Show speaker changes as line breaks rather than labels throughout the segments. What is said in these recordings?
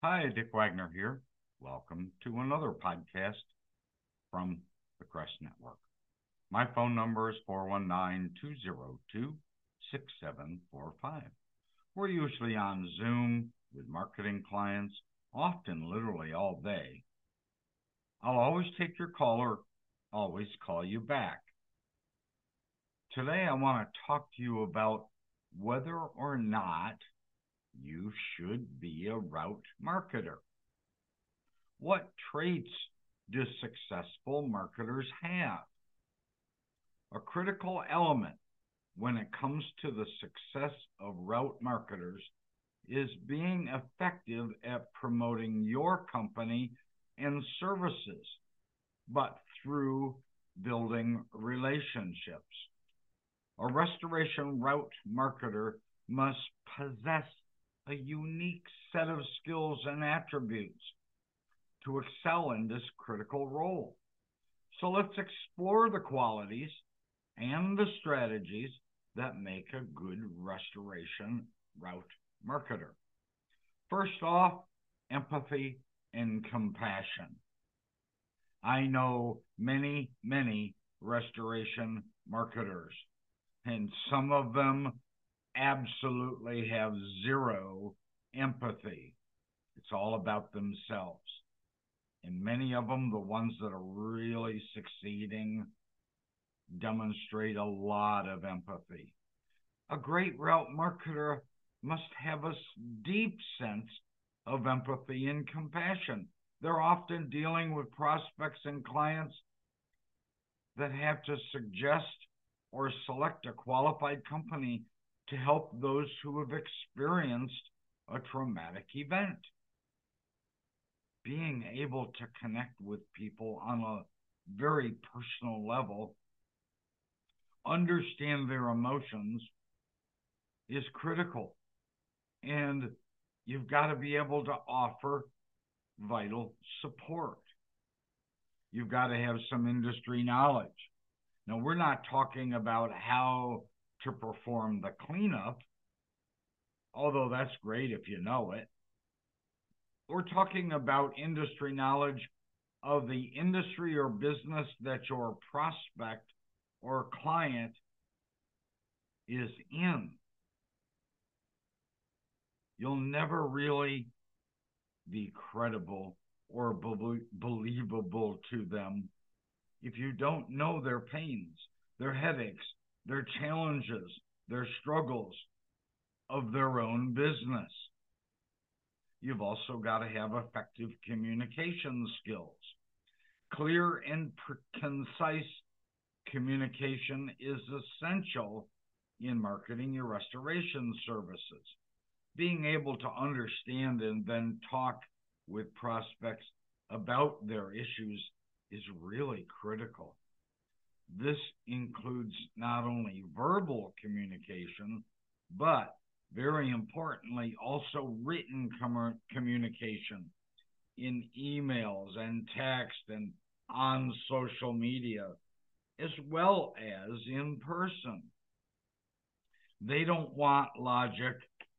Hi, Dick Wagner here. Welcome to another podcast from the Crest Network. My phone number is 419 202 6745. We're usually on Zoom with marketing clients, often literally all day. I'll always take your call or always call you back. Today, I want to talk to you about whether or not you should be a route marketer. What traits do successful marketers have? A critical element when it comes to the success of route marketers is being effective at promoting your company and services, but through building relationships. A restoration route marketer must possess a unique set of skills and attributes to excel in this critical role. So let's explore the qualities and the strategies that make a good restoration route marketer. First off, empathy and compassion. I know many, many restoration marketers, and some of them absolutely have zero empathy. It's all about themselves. And many of them, the ones that are really succeeding, demonstrate a lot of empathy. A great route marketer must have a deep sense of empathy and compassion. They're often dealing with prospects and clients that have to suggest or select a qualified company to help those who have experienced a traumatic event. Being able to connect with people on a very personal level, understand their emotions is critical. And you've got to be able to offer vital support. You've got to have some industry knowledge. Now, we're not talking about how to perform the cleanup, although that's great if you know it. We're talking about industry knowledge of the industry or business that your prospect or client is in. You'll never really be credible or believable to them if you don't know their pains, their headaches, their challenges, their struggles of their own business. You've also got to have effective communication skills. Clear and concise communication is essential in marketing your restoration services. Being able to understand and then talk with prospects about their issues is really critical. This includes not only verbal communication, but very importantly, also written com- communication in emails and text and on social media, as well as in person. They don't want logic,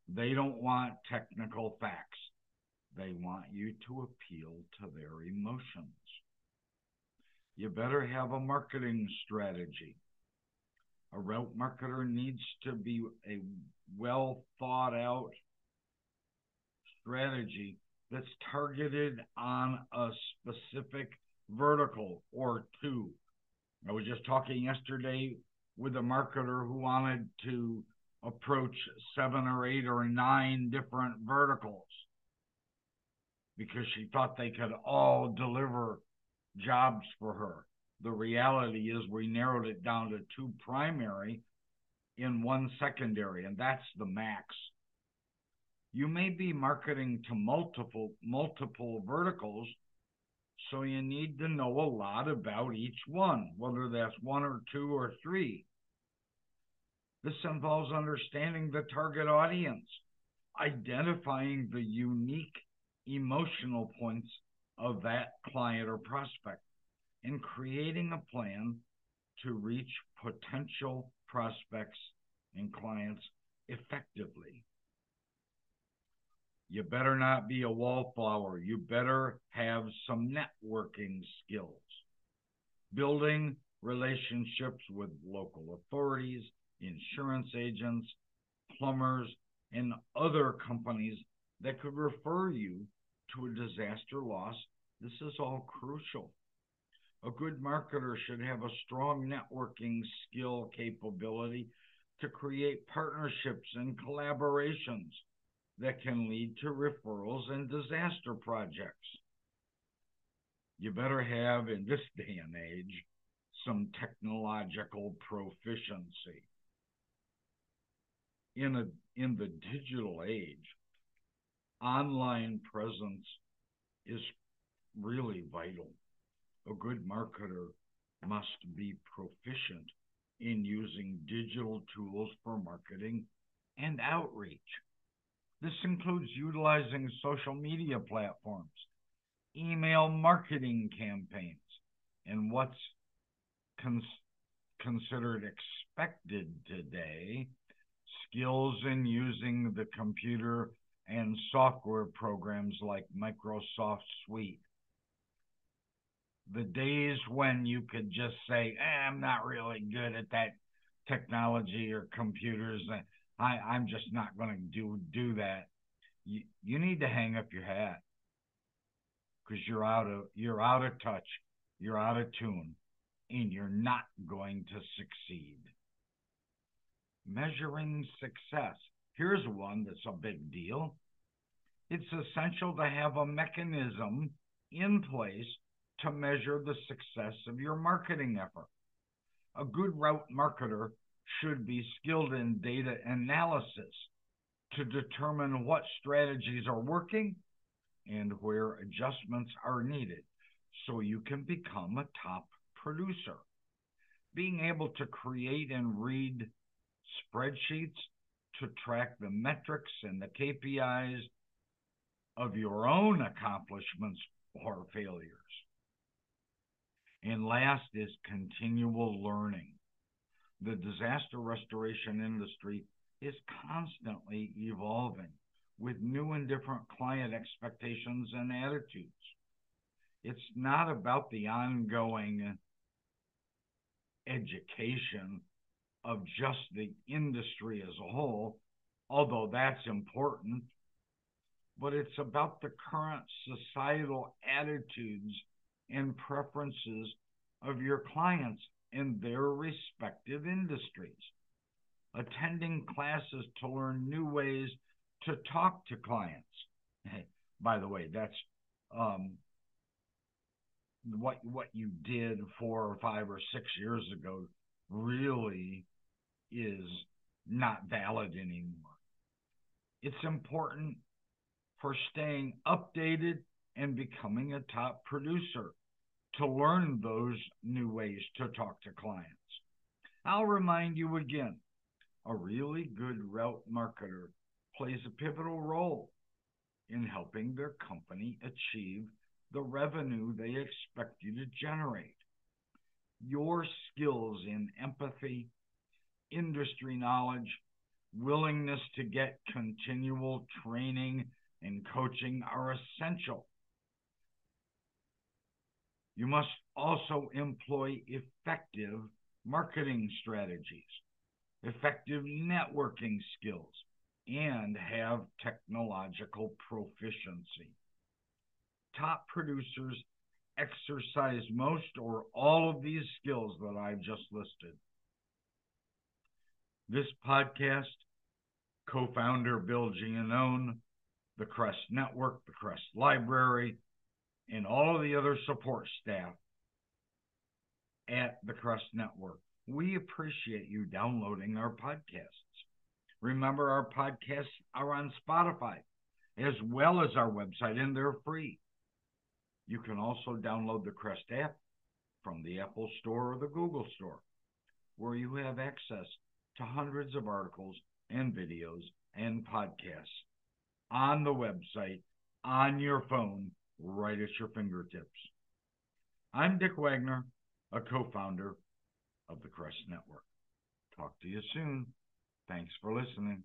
they don't want technical facts. They want you to appeal to their emotions you better have a marketing strategy. A route marketer needs to be a well thought out strategy that's targeted on a specific vertical or two. I was just talking yesterday with a marketer who wanted to approach seven or eight or nine different verticals because she thought they could all deliver jobs for her. The reality is we narrowed it down to two primary in one secondary, and that's the max. You may be marketing to multiple multiple verticals, so you need to know a lot about each one, whether that's one or two or three. This involves understanding the target audience, identifying the unique emotional points of that client or prospect and creating a plan to reach potential prospects and clients effectively. You better not be a wallflower. You better have some networking skills. Building relationships with local authorities, insurance agents, plumbers, and other companies that could refer you to a disaster loss. This is all crucial. A good marketer should have a strong networking skill capability to create partnerships and collaborations that can lead to referrals and disaster projects. You better have, in this day and age, some technological proficiency. In, a, in the digital age, online presence is really vital. A good marketer must be proficient in using digital tools for marketing and outreach. This includes utilizing social media platforms, email marketing campaigns, and what's cons- considered expected today skills in using the computer and software programs like Microsoft Suite. The days when you could just say, eh, I'm not really good at that technology or computers, I, I'm just not going to do, do that. You, you need to hang up your hat because you're out of you're out of touch, you're out of tune, and you're not going to succeed. Measuring success. Here's one that's a big deal. It's essential to have a mechanism in place to measure the success of your marketing effort. A good route marketer should be skilled in data analysis to determine what strategies are working and where adjustments are needed so you can become a top producer. Being able to create and read spreadsheets to track the metrics and the KPIs of your own accomplishments or failures. And last is continual learning. The disaster restoration industry is constantly evolving with new and different client expectations and attitudes. It's not about the ongoing education of just the industry as a whole, although that's important, but it's about the current societal attitudes and preferences of your clients in their respective industries. Attending classes to learn new ways to talk to clients. By the way, that's um, what what you did four or five or six years ago really is not valid anymore. It's important for staying updated and becoming a top producer to learn those new ways to talk to clients. I'll remind you again a really good route marketer plays a pivotal role in helping their company achieve the revenue they expect you to generate. Your skills in empathy, industry knowledge, willingness to get continual training and coaching are essential you must also employ effective marketing strategies, effective networking skills, and have technological proficiency. Top producers exercise most or all of these skills that I've just listed. This podcast, co founder Bill Giannone, the Crest Network, the Crest Library, and all of the other support staff at the Crest Network. We appreciate you downloading our podcasts. Remember, our podcasts are on Spotify as well as our website, and they're free. You can also download the Crest app from the Apple Store or the Google Store, where you have access to hundreds of articles and videos and podcasts on the website, on your phone, right at your fingertips. I'm Dick Wagner, a co founder of the Crest Network. Talk to you soon. Thanks for listening.